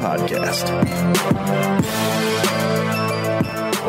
Podcast.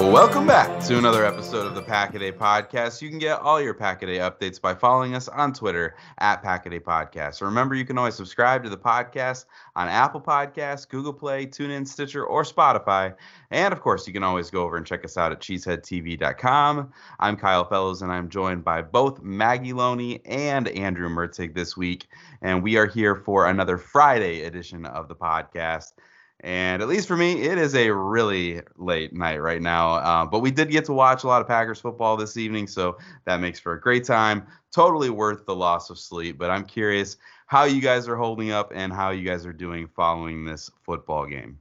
Welcome back to another episode of the Packaday Podcast. You can get all your Packaday updates by following us on Twitter at Packaday Podcast. Remember, you can always subscribe to the podcast on Apple Podcasts, Google Play, TuneIn, Stitcher, or Spotify. And of course, you can always go over and check us out at cheeseheadtv.com. I'm Kyle Fellows, and I'm joined by both Maggie Loney and Andrew Mertig this week. And we are here for another Friday edition of the podcast. And at least for me, it is a really late night right now. Uh, but we did get to watch a lot of Packers football this evening, so that makes for a great time. Totally worth the loss of sleep. But I'm curious how you guys are holding up and how you guys are doing following this football game.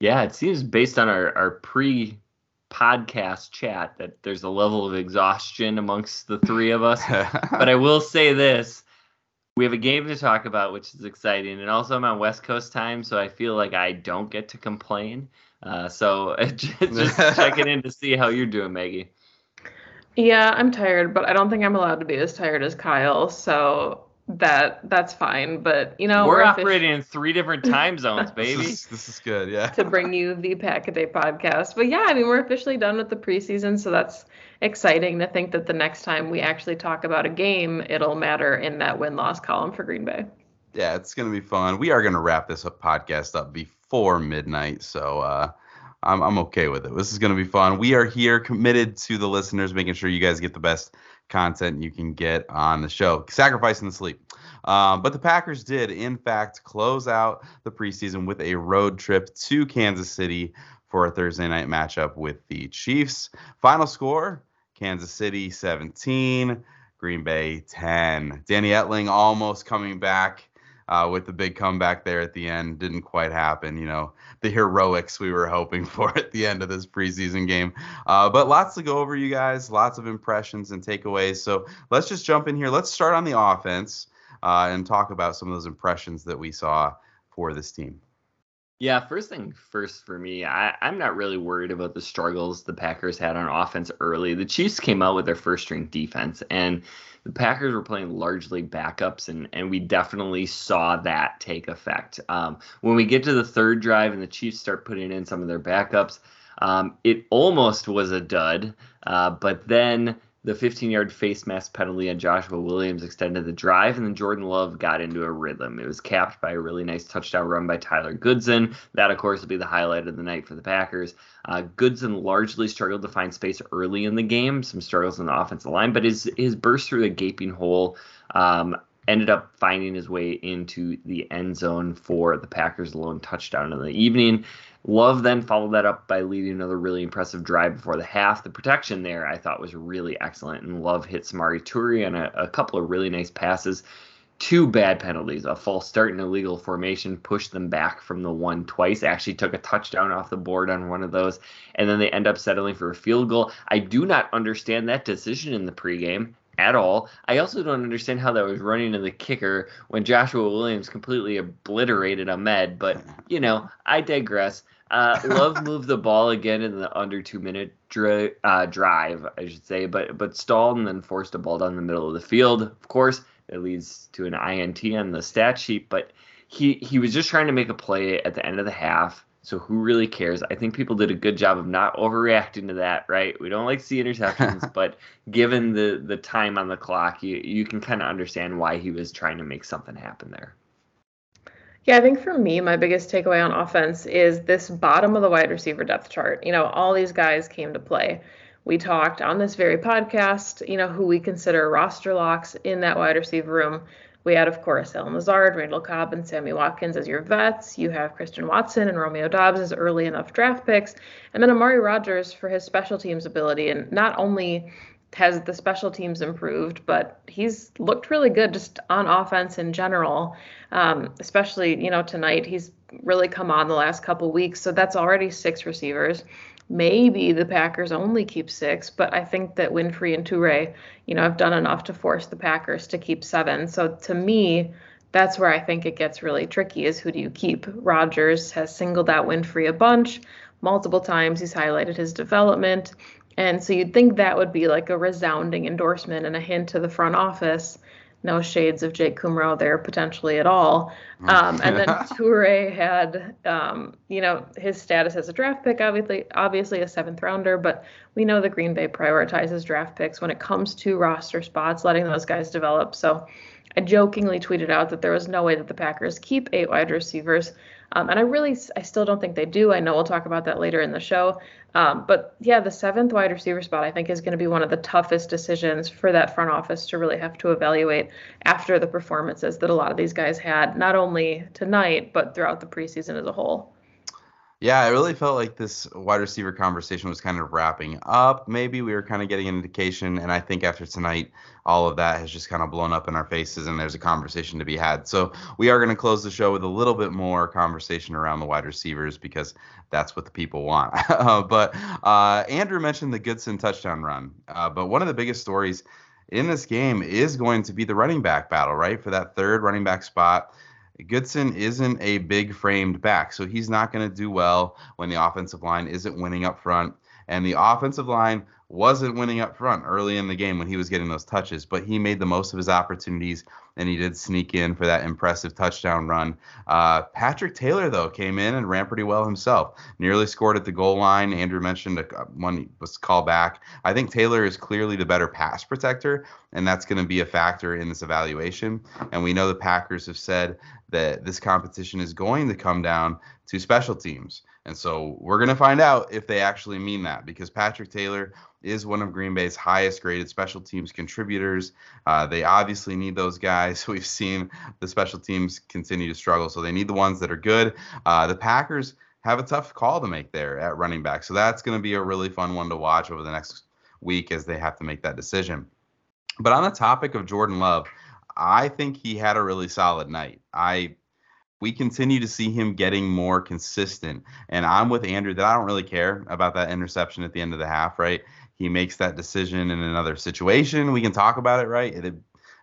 Yeah, it seems based on our, our pre podcast chat that there's a level of exhaustion amongst the three of us. but I will say this we have a game to talk about, which is exciting, and also I'm on West Coast time, so I feel like I don't get to complain. Uh, so just checking in to see how you're doing, Maggie. Yeah, I'm tired, but I don't think I'm allowed to be as tired as Kyle. So that that's fine. But you know, we're, we're operating in three different time zones, baby. this, is, this is good, yeah. to bring you the Pack a Day podcast. But yeah, I mean, we're officially done with the preseason, so that's exciting to think that the next time we actually talk about a game, it'll matter in that win loss column for Green Bay. Yeah, it's gonna be fun. We are gonna wrap this up podcast up before midnight, so uh, I'm I'm okay with it. This is gonna be fun. We are here committed to the listeners, making sure you guys get the best content you can get on the show, sacrificing the sleep. Um, but the Packers did, in fact, close out the preseason with a road trip to Kansas City for a Thursday night matchup with the Chiefs. Final score Kansas City 17, Green Bay 10. Danny Etling almost coming back. Uh, with the big comeback there at the end. Didn't quite happen, you know, the heroics we were hoping for at the end of this preseason game. Uh, but lots to go over, you guys, lots of impressions and takeaways. So let's just jump in here. Let's start on the offense uh, and talk about some of those impressions that we saw for this team. Yeah, first thing first for me, I, I'm not really worried about the struggles the Packers had on offense early. The Chiefs came out with their first string defense, and the Packers were playing largely backups, and, and we definitely saw that take effect. Um, when we get to the third drive and the Chiefs start putting in some of their backups, um, it almost was a dud, uh, but then the 15 yard face mask penalty on Joshua Williams extended the drive, and then Jordan Love got into a rhythm. It was capped by a really nice touchdown run by Tyler Goodson. That, of course, will be the highlight of the night for the Packers. Uh, Goodson largely struggled to find space early in the game, some struggles in the offensive line, but his, his burst through the gaping hole um, ended up finding his way into the end zone for the Packers' lone touchdown in the evening. Love then followed that up by leading another really impressive drive before the half. The protection there I thought was really excellent, and Love hit Samori Toure on a, a couple of really nice passes. Two bad penalties, a false start and illegal formation, pushed them back from the one twice. Actually took a touchdown off the board on one of those, and then they end up settling for a field goal. I do not understand that decision in the pregame at all. I also don't understand how that was running in the kicker when Joshua Williams completely obliterated Ahmed, but you know, I digress. Uh, Love moved the ball again in the under two minute dri- uh, drive, I should say, but but stalled and then forced a ball down the middle of the field. Of course, it leads to an INT on the stat sheet, but he he was just trying to make a play at the end of the half. So who really cares? I think people did a good job of not overreacting to that, right? We don't like to see interceptions, but given the the time on the clock, you you can kind of understand why he was trying to make something happen there. Yeah, I think for me, my biggest takeaway on offense is this bottom of the wide receiver depth chart. You know, all these guys came to play. We talked on this very podcast, you know, who we consider roster locks in that wide receiver room. We had, of course, Allen Lazard, Randall Cobb, and Sammy Watkins as your vets. You have Christian Watson and Romeo Doubs as early enough draft picks. And then Amari Rogers for his special teams ability. And not only has the special teams improved, but he's looked really good just on offense in general. Um, especially, you know, tonight he's really come on the last couple weeks. So that's already six receivers. Maybe the Packers only keep six, but I think that Winfree and Toure, you know, have done enough to force the Packers to keep seven. So to me, that's where I think it gets really tricky is who do you keep? Rodgers has singled out Winfree a bunch. Multiple times he's highlighted his development. And so you'd think that would be like a resounding endorsement and a hint to the front office. No shades of Jake Kumerow there potentially at all. Um, and then Toure had, um, you know, his status as a draft pick, obviously, obviously a seventh rounder, but we know the Green Bay prioritizes draft picks when it comes to roster spots, letting those guys develop. So I jokingly tweeted out that there was no way that the Packers keep eight wide receivers. Um, and I really, I still don't think they do. I know we'll talk about that later in the show. Um, but yeah, the seventh wide receiver spot I think is going to be one of the toughest decisions for that front office to really have to evaluate after the performances that a lot of these guys had, not only tonight but throughout the preseason as a whole. Yeah, I really felt like this wide receiver conversation was kind of wrapping up. Maybe we were kind of getting an indication, and I think after tonight, all of that has just kind of blown up in our faces, and there's a conversation to be had. So we are going to close the show with a little bit more conversation around the wide receivers because that's what the people want. but uh, Andrew mentioned the Goodson touchdown run, uh, but one of the biggest stories in this game is going to be the running back battle, right? For that third running back spot. Goodson isn't a big framed back, so he's not going to do well when the offensive line isn't winning up front. And the offensive line wasn't winning up front early in the game when he was getting those touches, but he made the most of his opportunities and he did sneak in for that impressive touchdown run. Uh, Patrick Taylor, though, came in and ran pretty well himself. Nearly scored at the goal line. Andrew mentioned a, one was called back. I think Taylor is clearly the better pass protector, and that's going to be a factor in this evaluation. And we know the Packers have said that this competition is going to come down to special teams. And so we're going to find out if they actually mean that because Patrick Taylor is one of Green Bay's highest graded special teams contributors. Uh, they obviously need those guys. We've seen the special teams continue to struggle, so they need the ones that are good. Uh, the Packers have a tough call to make there at running back, so that's going to be a really fun one to watch over the next week as they have to make that decision. But on the topic of Jordan Love, I think he had a really solid night. I we continue to see him getting more consistent. And I'm with Andrew that I don't really care about that interception at the end of the half, right? he makes that decision in another situation, we can talk about it, right? It,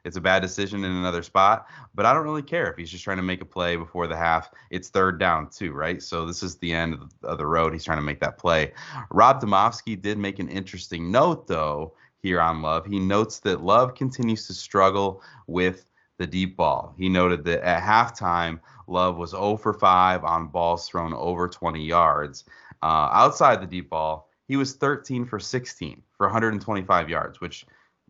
it's a bad decision in another spot, but I don't really care if he's just trying to make a play before the half. It's third down too, right? So this is the end of the, road. He's trying to make that play. Rob Demovsky did make an interesting note though here on Love. He notes that Love continues to struggle with the deep ball. He noted that at halftime, Love was 0 for 5 on balls thrown over 20 yards. Uh, outside the deep ball, he was 13 for 16 for 125 yards, which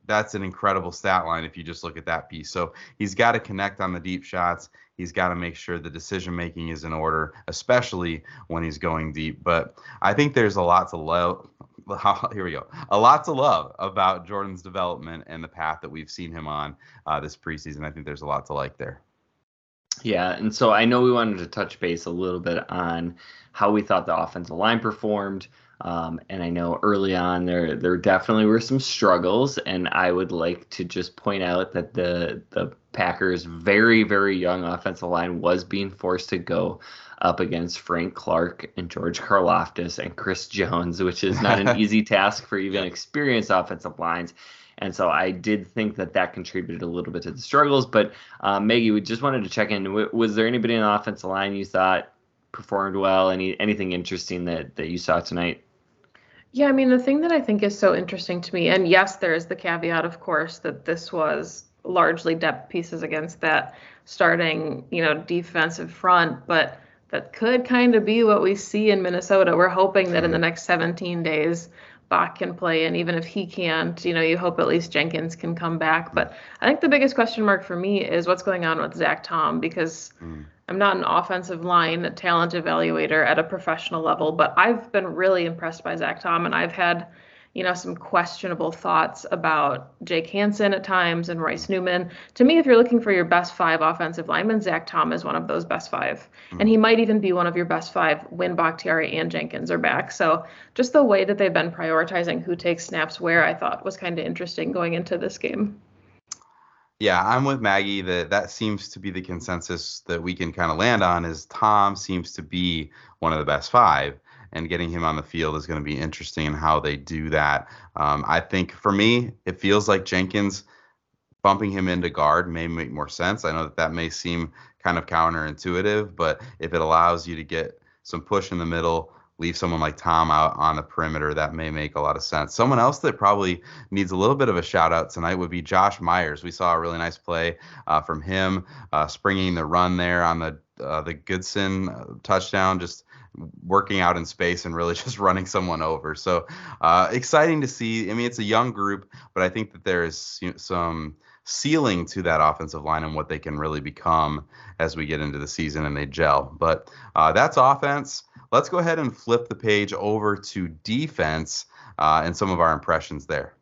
that's an incredible stat line if you just look at that piece. So he's got to connect on the deep shots. He's got to make sure the decision making is in order, especially when he's going deep. But I think there's a lot to love. Here we go. A lot to love about Jordan's development and the path that we've seen him on uh, this preseason. I think there's a lot to like there. Yeah, and so I know we wanted to touch base a little bit on how we thought the offensive line performed. Um, and I know early on there there definitely were some struggles, and I would like to just point out that the the Packers' very very young offensive line was being forced to go up against Frank Clark and George Karlaftis and Chris Jones, which is not an easy task for even experienced offensive lines. And so I did think that that contributed a little bit to the struggles. But uh, Maggie, we just wanted to check in. Was there anybody in the offensive line you thought performed well? Any anything interesting that that you saw tonight? Yeah, I mean, the thing that I think is so interesting to me, and yes, there is the caveat, of course, that this was largely depth pieces against that starting, you know, defensive front, but that could kind of be what we see in Minnesota. We're hoping that in the next 17 days, Bach can play, and even if he can't, you know, you hope at least Jenkins can come back. But I think the biggest question mark for me is what's going on with Zach Tom because. Mm I'm not an offensive line talent evaluator at a professional level, but I've been really impressed by Zach Tom, and I've had, you know, some questionable thoughts about Jake Hanson at times and Royce Newman. To me, if you're looking for your best five offensive linemen, Zach Tom is one of those best 5 mm-hmm. and he might even be one of your best five when Bakhtiari and Jenkins are back. So just the way that they've been prioritizing who takes snaps where, I thought was kind of interesting going into this game. Yeah, I'm with Maggie that that seems to be the consensus that we can kind of land on is Tom seems to be one of the best five and getting him on the field is going to be interesting in how they do that. Um, I think for me, it feels like Jenkins bumping him into guard may make more sense. I know that that may seem kind of counterintuitive, but if it allows you to get some push in the middle, leave someone like Tom out on the perimeter, that may make a lot of sense. Someone else that probably needs a little bit of a shout out tonight would be Josh Myers. We saw a really nice play uh, from him, uh, springing the run there on the uh, the Goodson uh, touchdown, just working out in space and really just running someone over. So uh, exciting to see. I mean, it's a young group, but I think that there is some ceiling to that offensive line and what they can really become as we get into the season and they gel. But uh, that's offense. Let's go ahead and flip the page over to defense uh, and some of our impressions there.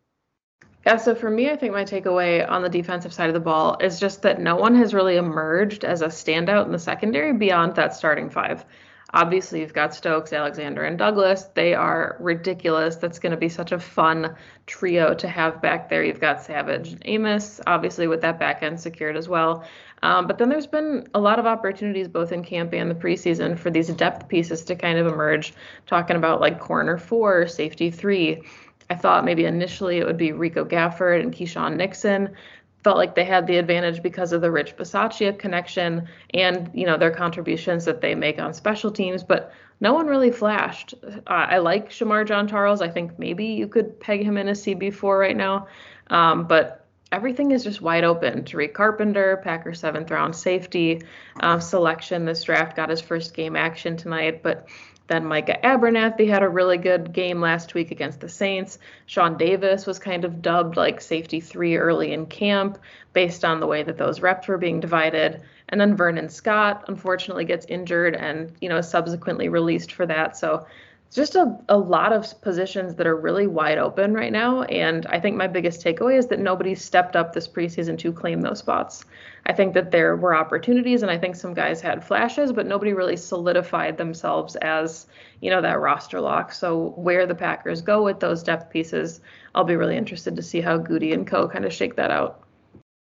Yeah, so for me, I think my takeaway on the defensive side of the ball is just that no one has really emerged as a standout in the secondary beyond that starting five. Obviously, you've got Stokes, Alexander, and Douglas. They are ridiculous. That's going to be such a fun trio to have back there. You've got Savage and Amos, obviously, with that back end secured as well. Um, but then there's been a lot of opportunities both in camp and the preseason for these depth pieces to kind of emerge, talking about like corner four, safety three. I thought maybe initially it would be Rico Gafford and Keisean Nixon felt like they had the advantage because of the Rich Bisaccia connection and you know their contributions that they make on special teams, but no one really flashed. Uh, I like Shemar Jean-Charles. I think maybe you could peg him in a CB4 right now, um, but everything is just wide open. Tariq Carpenter, Packer seventh round safety um, selection. This draft got his first game action tonight, but then Micah Abernathy had a really good game last week against the Saints. Sean Davis was kind of dubbed like safety three early in camp based on the way that those reps were being divided. And then Vernon Scott unfortunately gets injured and, you know, subsequently released for that. So just a, a lot of positions that are really wide open right now. And I think my biggest takeaway is that nobody stepped up this preseason to claim those spots. I think that there were opportunities and I think some guys had flashes, but nobody really solidified themselves as, you know, that roster lock. So where the Packers go with those depth pieces, I'll be really interested to see how Gutey and Co. kind of shake that out.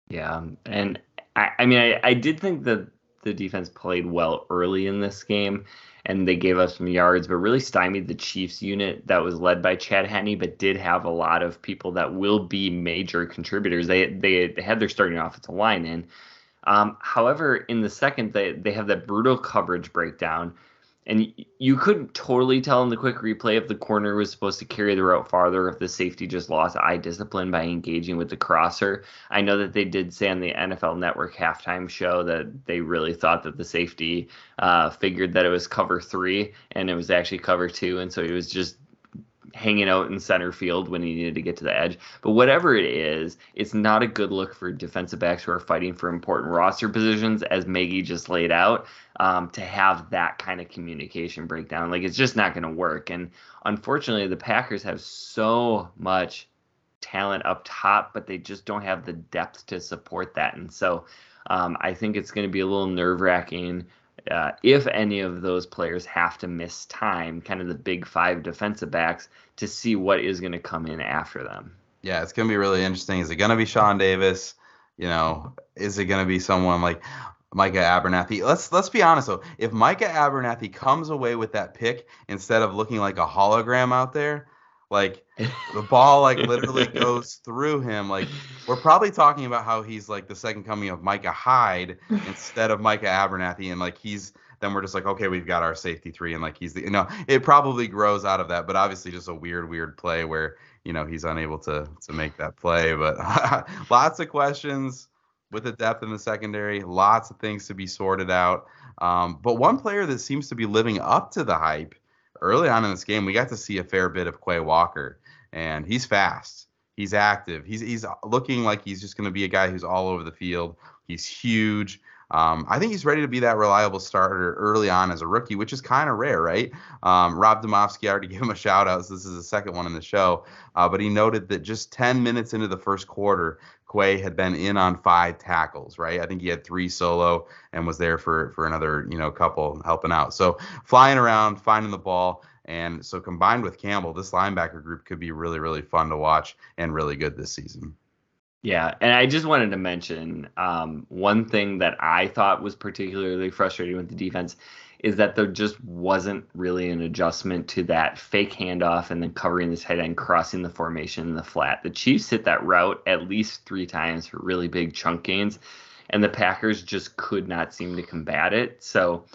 Yeah. And I, I mean, I, I did think that the defense played well early in this game and they gave us some yards, but really stymied the Chiefs unit that was led by Chad Henne, but did have a lot of people that will be major contributors. They they, they had their starting offensive line in. Um, however, in the second, they they have that brutal coverage breakdown and you couldn't totally tell in the quick replay if the corner was supposed to carry the route farther, if the safety just lost eye discipline by engaging with the crosser. I know that they did say on the NFL Network halftime show that they really thought that the safety uh, figured that it was cover three and it was actually cover two, and so he was just hanging out in center field when he needed to get to the edge. But whatever it is, it's not a good look for defensive backs who are fighting for important roster positions, as Maggie just laid out, um, to have that kind of communication breakdown. Like it's just not going to work. And unfortunately, the Packers have so much talent up top, but they just don't have the depth to support that. And so um, I think it's going to be a little nerve wracking uh, if any of those players have to miss time, kind of the big five defensive backs, to see what is going to come in after them. Yeah, it's going to be really interesting. Is it going to be Sean Davis? You know, is it going to be someone like Micah Abernathy? Let's let's be honest though. If Micah Abernathy comes away with that pick instead of looking like a hologram out there, like the ball like literally goes through him. Like we're probably talking about how he's like the second coming of Micah Hyde instead of Micah Abernathy, and like he's then we're just like, okay, we've got our safety three, and like he's the you know, it probably grows out of that, but obviously just a weird, weird play where you know he's unable to to make that play. But lots of questions with the depth in the secondary, lots of things to be sorted out. Um, but one player that seems to be living up to the hype early on in this game, we got to see a fair bit of Quay Walker, and he's fast. He's active. He's he's looking like he's just going to be a guy who's all over the field. He's huge. Um, I think he's ready to be that reliable starter early on as a rookie, which is kind of rare, right? Um, Rob Demovsky, I already gave him a shout out. So this is the second one in the show. Uh, but he noted that just 10 minutes into the first quarter, Quay had been in on five tackles, right? I think he had three solo and was there for for another, you know, couple helping out. So flying around, finding the ball. And so combined with Campbell, this linebacker group could be really, really fun to watch and really good this season. Yeah, and I just wanted to mention um, one thing that I thought was particularly frustrating with the defense is that there just wasn't really an adjustment to that fake handoff and then covering the tight end, crossing the formation in the flat. The Chiefs hit that route at least three times for really big chunk gains, and the Packers just could not seem to combat it. So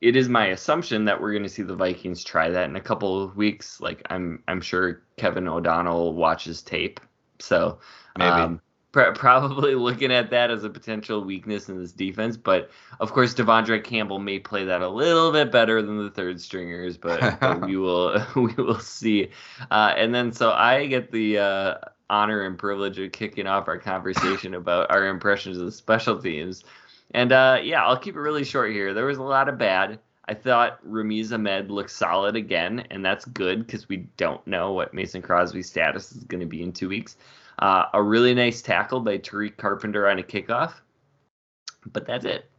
it is my assumption that we're going to see the Vikings try that in a couple of weeks. Like I'm, I'm sure Kevin O'Connell watches tape, so Maybe. Um, probably looking at that as a potential weakness in this defense. But of course, De'Vondre Campbell may play that a little bit better than the third stringers, but, but we will we will see. Uh, and then so I get the uh, honor and privilege of kicking off our conversation about our impressions of the special teams. And uh, yeah, I'll keep it really short here. There was a lot of bad. I thought Ramiz Ahmed looked solid again, and that's good because we don't know what Mason Crosby's status is going to be in two weeks. Uh, a really nice tackle by Tariq Carpenter on a kickoff, but that's it.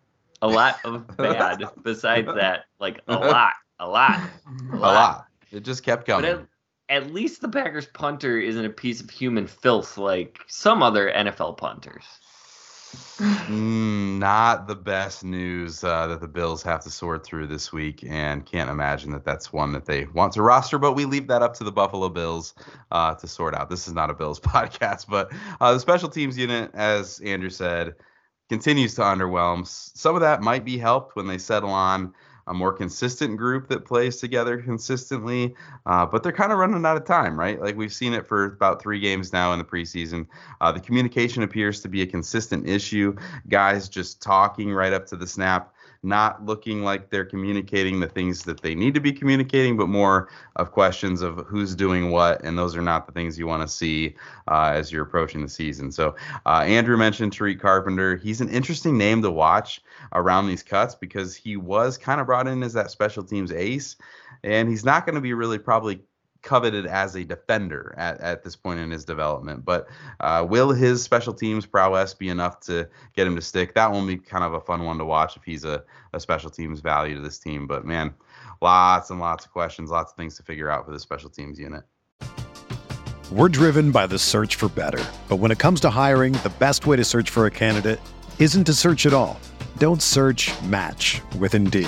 A lot of bad besides that, like a lot, a lot, a lot. A lot. It just kept coming. At, at least the Packers punter isn't a piece of human filth like some other NFL punters mm, not the best news uh, that the Bills have to sort through this week, and can't imagine that that's one that they want to roster. But we leave that up to the Buffalo Bills uh, to sort out. This is not a Bills podcast, but uh, the special teams unit, as Andrew said, continues to underwhelm. Some of that might be helped when they settle on a more consistent group that plays together consistently. Uh, but they're kind of running out of time, right? Like we've seen it for about three games now in the preseason. Uh, the communication appears to be a consistent issue. Guys just talking right up to the snap not looking like they're communicating the things that they need to be communicating, but more of questions of who's doing what, and those are not the things you want to see uh, as you're approaching the season. So uh, Andrew mentioned Tariq Carpenter. He's an interesting name to watch around these cuts because he was kind of brought in as that special teams ace, and he's not going to be really probably coveted as a defender at, at this point in his development. But uh, will his special teams prowess be enough to get him to stick? That will be kind of a fun one to watch if he's a, a special teams value to this team. But man, lots and lots of questions, lots of things to figure out for the special teams unit. We're driven by the search for better. But when it comes to hiring, the best way to search for a candidate isn't to search at all. Don't search match with Indeed.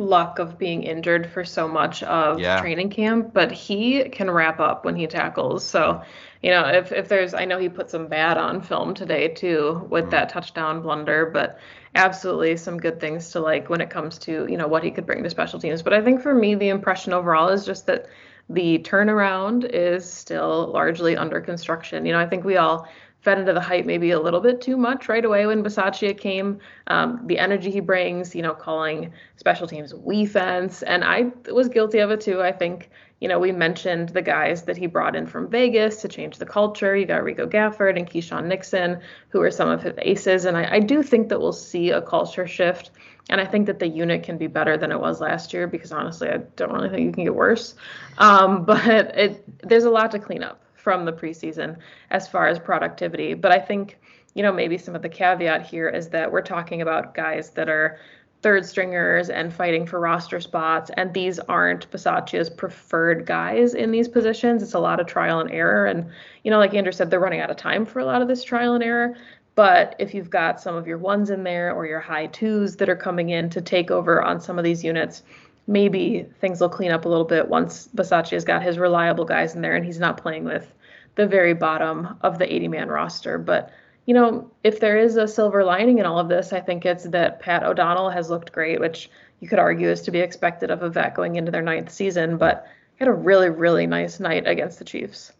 luck of being injured for so much of Yeah. training camp, but he can wrap up when he tackles. So, you know, if if there's I know he put some bad on film today too with Mm. that touchdown blunder, but absolutely some good things to like when it comes to, you know, what he could bring to special teams. But I think for me the impression overall is just that the turnaround is still largely under construction. You know, I think we all fed into the hype maybe a little bit too much right away when Bisaccia came. Um, the energy he brings, you know, calling special teams we fence, and I was guilty of it too. I think, you know, we mentioned the guys that he brought in from Vegas to change the culture. You got Rico Gafford and Keisean Nixon, who are some of his aces, and I, I do think that we'll see a culture shift. And I think that the unit can be better than it was last year because honestly, I don't really think you can get worse. Um, but it there's a lot to clean up from the preseason as far as productivity. But I think, you know, maybe some of the caveat here is that we're talking about guys that are third stringers and fighting for roster spots. And these aren't Bisaccia's preferred guys in these positions. It's a lot of trial and error. And, you know, like Andrew said, they're running out of time for a lot of this trial and error. But if you've got some of your ones in there or your high twos that are coming in to take over on some of these units, maybe things will clean up a little bit once Basacci has got his reliable guys in there and he's not playing with the very bottom of the 80 man roster. But, you know, if there is a silver lining in all of this, I think it's that Pat O'Donnell has looked great, which you could argue is to be expected of a vet going into their ninth season, but had a really, really nice night against the Chiefs.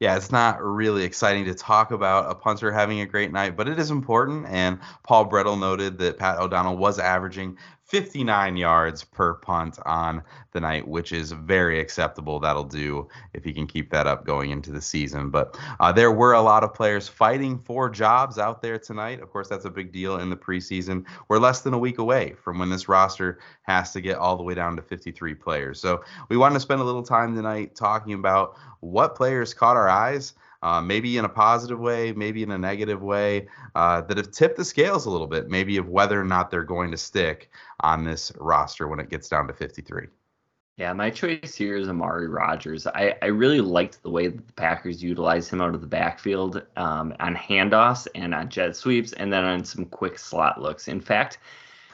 yeah, it's not really exciting to talk about a punter having a great night, but it is important. And Paul Bretl noted that Pat O'Donnell was averaging 59 yards per punt on the night, which is very acceptable. That'll do if he can keep that up going into the season. But uh, there were a lot of players fighting for jobs out there tonight. Of course, that's a big deal in the preseason. We're less than a week away from when this roster has to get all the way down to 53 players. So we wanted to spend a little time tonight talking about what players caught our eyes. Uh, maybe in a positive way, maybe in a negative way, uh, that have tipped the scales a little bit, maybe of whether or not they're going to stick on this roster when it gets down to 53. Yeah, my choice here is Amari Rogers. I, I really liked the way that the Packers utilized him out of the backfield um, on handoffs and on jet sweeps, and then on some quick slot looks. In fact,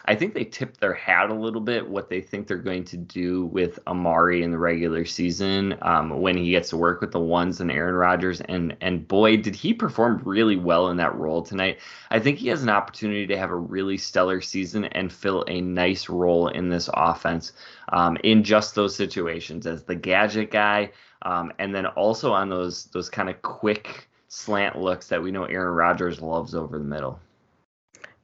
I think they tipped their hat a little bit what they think they're going to do with Amari in the regular season um, when he gets to work with the ones and Aaron Rodgers. And and boy, did he perform really well in that role tonight. I think he has an opportunity to have a really stellar season and fill a nice role in this offense um, in just those situations as the gadget guy, um, and then also on those those kind of quick slant looks that we know Aaron Rodgers loves over the middle.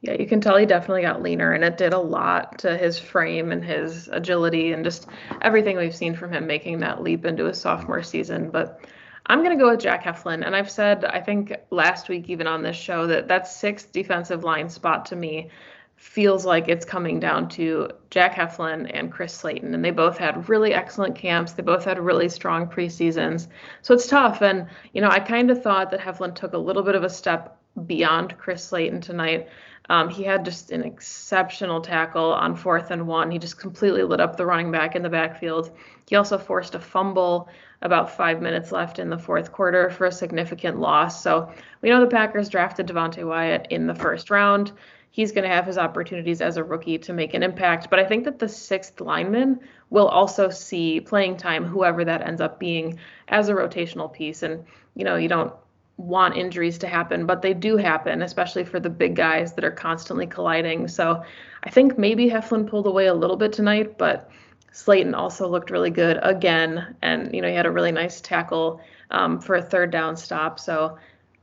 Yeah, you can tell he definitely got leaner, and it did a lot to his frame and his agility and just everything we've seen from him making that leap into his sophomore season. But I'm going to go with Jack Heflin. And I've said, I think last week, even on this show, that that sixth defensive line spot to me feels like it's coming down to Jack Heflin and Chris Slayton. And they both had really excellent camps. They both had really strong preseasons. So it's tough. And, you know, I kind of thought that Heflin took a little bit of a step beyond Chris Slayton tonight. Um, he had just an exceptional tackle on fourth and one. He just completely lit up the running back in the backfield. He also forced a fumble about five minutes left in the fourth quarter for a significant loss. So we know the Packers drafted Devonte Wyatt in the first round. He's going to have his opportunities as a rookie to make an impact. But I think that the sixth lineman will also see playing time, whoever that ends up being, as a rotational piece. And, you know, you don't want injuries to happen, but they do happen, especially for the big guys that are constantly colliding. So I think maybe Heflin pulled away a little bit tonight, but Slayton also looked really good again. And, you know, he had a really nice tackle um, for a third down stop. So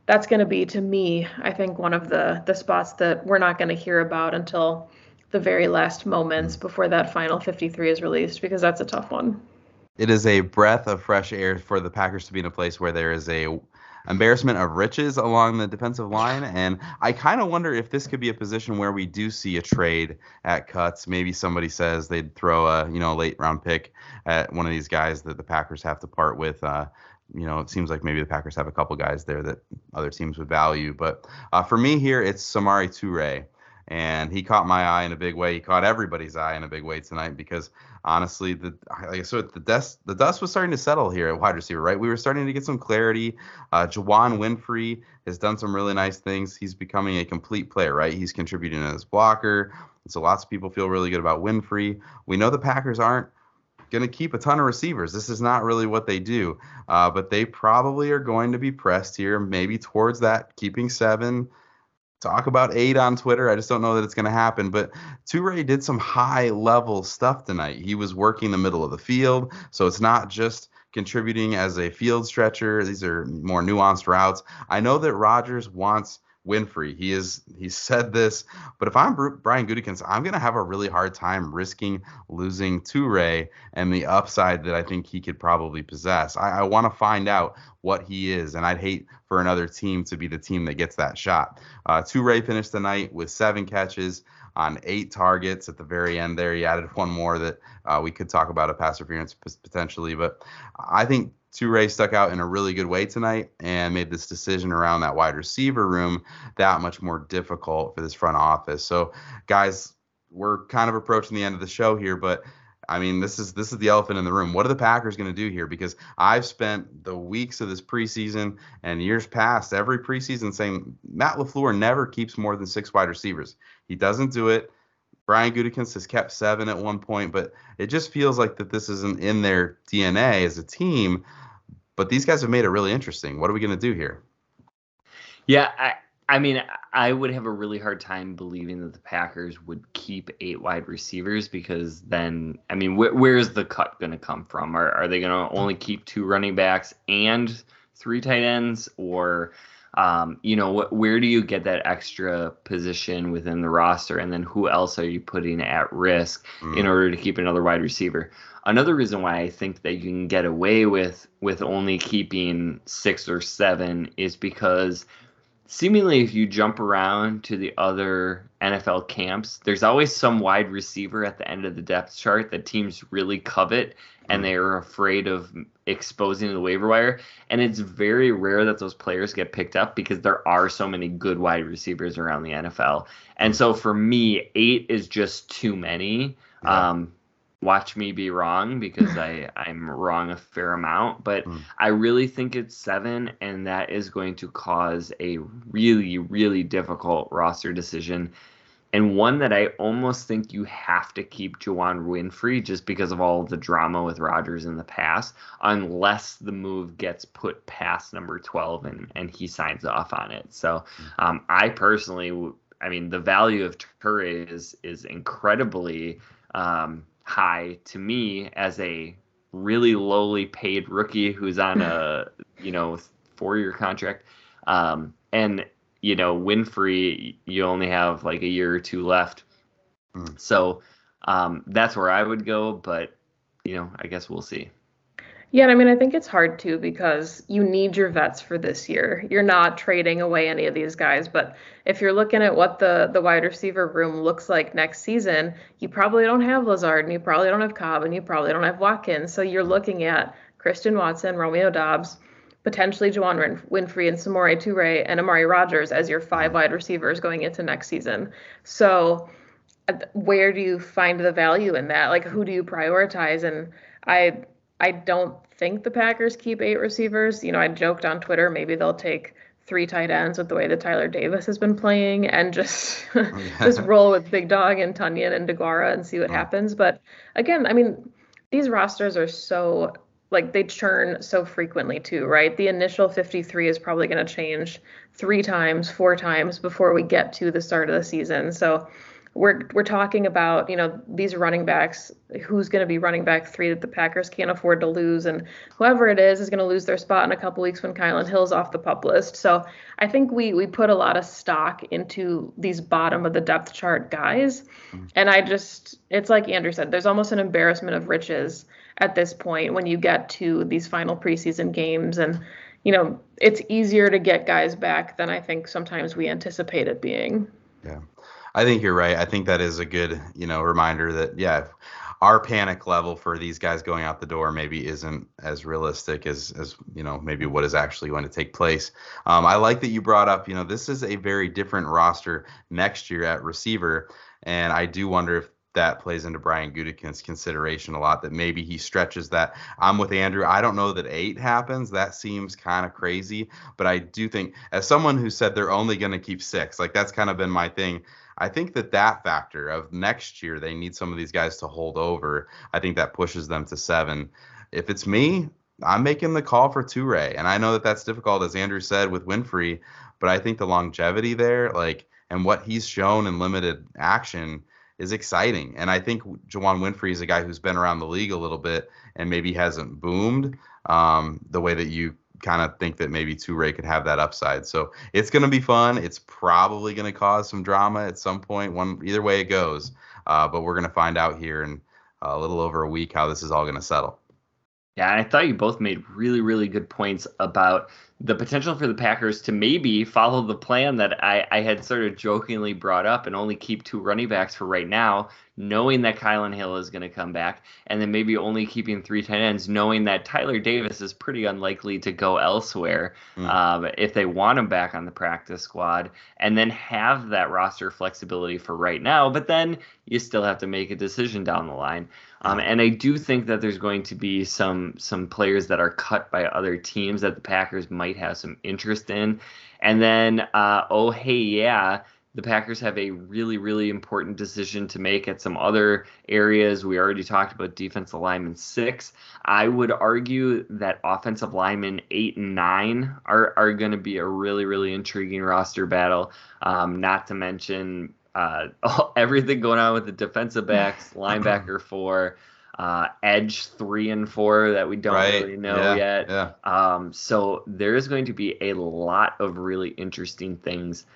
that's going to be, to me, I think one of the, the spots that we're not going to hear about until the very last moments before that final 53 is released, because that's a tough one. it is a breath of fresh air for the Packers to be in a place where there is a embarrassment of riches along the defensive line. And I kind of wonder if this could be a position where we do see a trade at cuts. Maybe somebody says they'd throw a you know late round pick at one of these guys that the Packers have to part with. Uh, you know, it seems like maybe the Packers have a couple guys there that other teams would value. But uh, for me here, it's Samori Toure and he caught my eye in a big way. He caught everybody's eye in a big way tonight because honestly, the like the dust the dust was starting to settle here at wide receiver. Right, we were starting to get some clarity. Uh, Juwann Winfree has done some really nice things. He's becoming a complete player. Right, he's contributing as blocker. So lots of people feel really good about Winfree. We know the Packers aren't going to keep a ton of receivers. This is not really what they do, uh, but they probably are going to be pressed here, maybe towards that keeping seven talk about eight on Twitter. I just don't know that it's going to happen. But Toure did some high level stuff tonight. He was working the middle of the field, so it's not just contributing as a field stretcher. These are more nuanced routes. I know that Rodgers wants Winfree. He is he said this, but if I'm Brian Gutekunst, I'm gonna have a really hard time risking losing Toure and the upside that I think he could probably possess. I, I want to find out what he is, and I'd hate for another team to be the team that gets that shot. Uh, Toure finished the night with seven catches on eight targets at the very end there. He added one more that uh, we could talk about a pass interference potentially, but I think Toure stuck out in a really good way tonight and made this decision around that wide receiver room that much more difficult for this front office. So, guys, we're kind of approaching the end of the show here, but I mean, this is this is the elephant in the room. What are the Packers going to do here? Because I've spent the weeks of this preseason and years past every preseason saying Matt LaFleur never keeps more than six wide receivers. He doesn't do it. Brian Gutekunst has kept seven at one point, but it just feels like that this isn't in their DNA as a team. But these guys have made it really interesting. What are we going to do here? Yeah, I, I mean, I would have a really hard time believing that the Packers would keep eight wide receivers because then, I mean, wh- where's the cut going to come from? Are, are they going to only keep two running backs and three tight ends? Or, um, you know, wh- where do you get that extra position within the roster? And then who else are you putting at risk mm. in order to keep another wide receiver? another reason why I think that you can get away with with only keeping six or seven is because seemingly if you jump around to the other NFL camps, there's always some wide receiver at the end of the depth chart that teams really covet and they are afraid of exposing the waiver wire. And it's very rare that those players get picked up because there are so many good wide receivers around the NFL. And so for me, eight is just too many. Yeah. Um, watch me be wrong because I I'm wrong a fair amount, but mm. I really think it's seven, and that is going to cause a really really difficult roster decision, and one that I almost think you have to keep Juwann Winfree just because of all the drama with Rodgers in the past, unless the move gets put past number twelve and and he signs off on it. So mm. um, I personally. I mean, the value of Toure is is incredibly um, high to me as a really lowly paid rookie who's on a you know four year contract. Um, and you know winfree you only have like a year or two left. Mm. so um, that's where i would go but you know i guess we'll see yeah, I mean, I think it's hard too because you need your vets for this year. You're not trading away any of these guys, but if you're looking at what the the wide receiver room looks like next season, you probably don't have Lazard, and you probably don't have Cobb, and you probably don't have Watkins. So you're looking at Christian Watson, Romeo Doubs, potentially Juwann Winfree and Samori Toure and Amari Rogers as your five wide receivers going into next season. So uh, where do you find the value in that? Like, who do you prioritize? And I I don't think the Packers keep eight receivers. You know, I joked on Twitter maybe they'll take three tight ends with the way that Tyler Davis has been playing and just oh, just roll with Big Dog and Tonyan and Deguara and see what happens. But again, I mean, these rosters are so like they churn so frequently too, right? The initial 53 is probably going to change three times, four times before we get to the start of the season. So we're we're talking about you know these running backs who's going to be running back three that the Packers can't afford to lose and whoever it is is going to lose their spot in a couple weeks when Kylin Hill's off the pup list. So I think we we put a lot of stock into these bottom of the depth chart guys. Mm-hmm. and I just it's like Andrew said there's almost an embarrassment of riches at this point when you get to these final preseason games. And you know it's easier to get guys back than I think sometimes we anticipate it being. Yeah I think you're right. I think that is a good, you know, reminder that yeah, our panic level for these guys going out the door maybe isn't as realistic as as you know maybe what is actually going to take place. Um, I like that you brought up, you know, this is a very different roster next year at receiver, and I do wonder if that plays into Brian Gutekunst's consideration a lot. That maybe he stretches that. I'm with Andrew. I don't know that eight happens. That seems kind of crazy, but I do think, as someone who said they're only going to keep six, like that's kind of been my thing. I think that that factor of next year they need some of these guys to hold over. I think that pushes them to seven. If it's me, I'm making the call for Toure, and I know that that's difficult, as Andrew said with Winfree, but I think the longevity there, like, and what he's shown in limited action is exciting. And I think Juwann Winfree is a guy who's been around the league a little bit and maybe hasn't boomed um, the way that you kind of think that maybe Toure could have that upside. So it's going to be fun. It's probably going to cause some drama at some point. One either way it goes, uh, but we're going to find out here in a little over a week how this is all going to settle. Yeah, I thought you both made really, really good points about the potential for the Packers to maybe follow the plan that I, I had sort of jokingly brought up and only keep two running backs for right now, knowing that Kylin Hill is going to come back, and then maybe only keeping three tight ends, knowing that Tyler Davis is pretty unlikely to go elsewhere mm. um, if they want him back on the practice squad, and then have that roster flexibility for right now. But then you still have to make a decision down the line. Um, and I do think that there's going to be some some players that are cut by other teams that the Packers might have some interest in. And then, uh, oh hey yeah, the Packers have a really really important decision to make at some other areas. We already talked about defensive lineman six. I would argue that offensive lineman eight and nine are are going to be a really really intriguing roster battle. Um, not to mention uh, everything going on with the defensive backs, linebacker four, uh, edge three and four that we don't right. really know yeah. yet. Yeah. Um, so there is going to be a lot of really interesting things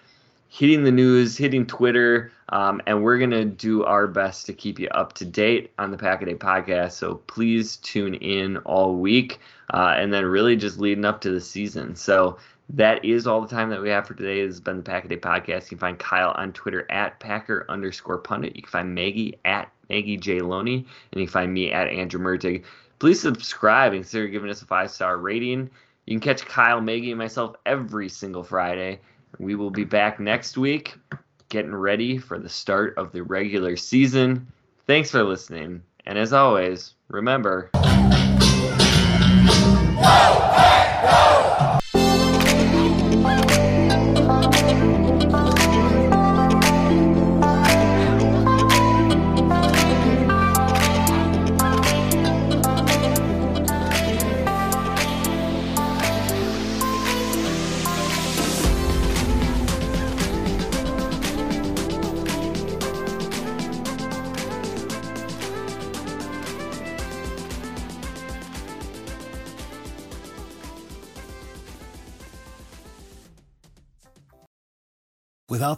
hitting the news, hitting Twitter, um, and we're gonna do our best to keep you up to date on the Pack a Day podcast. So please tune in all week, uh, and then really just leading up to the season. So that is all the time that we have for today. This has been the Pack a Day podcast. You can find Kyle on Twitter at Packer underscore pundit. You can find Maggie at Maggie J Loney, and you can find me at Andrew Mertig. Please subscribe and consider giving us a five star rating. You can catch Kyle, Maggie, and myself every single Friday. We will be back next week, getting ready for the start of the regular season. Thanks for listening, and as always, remember.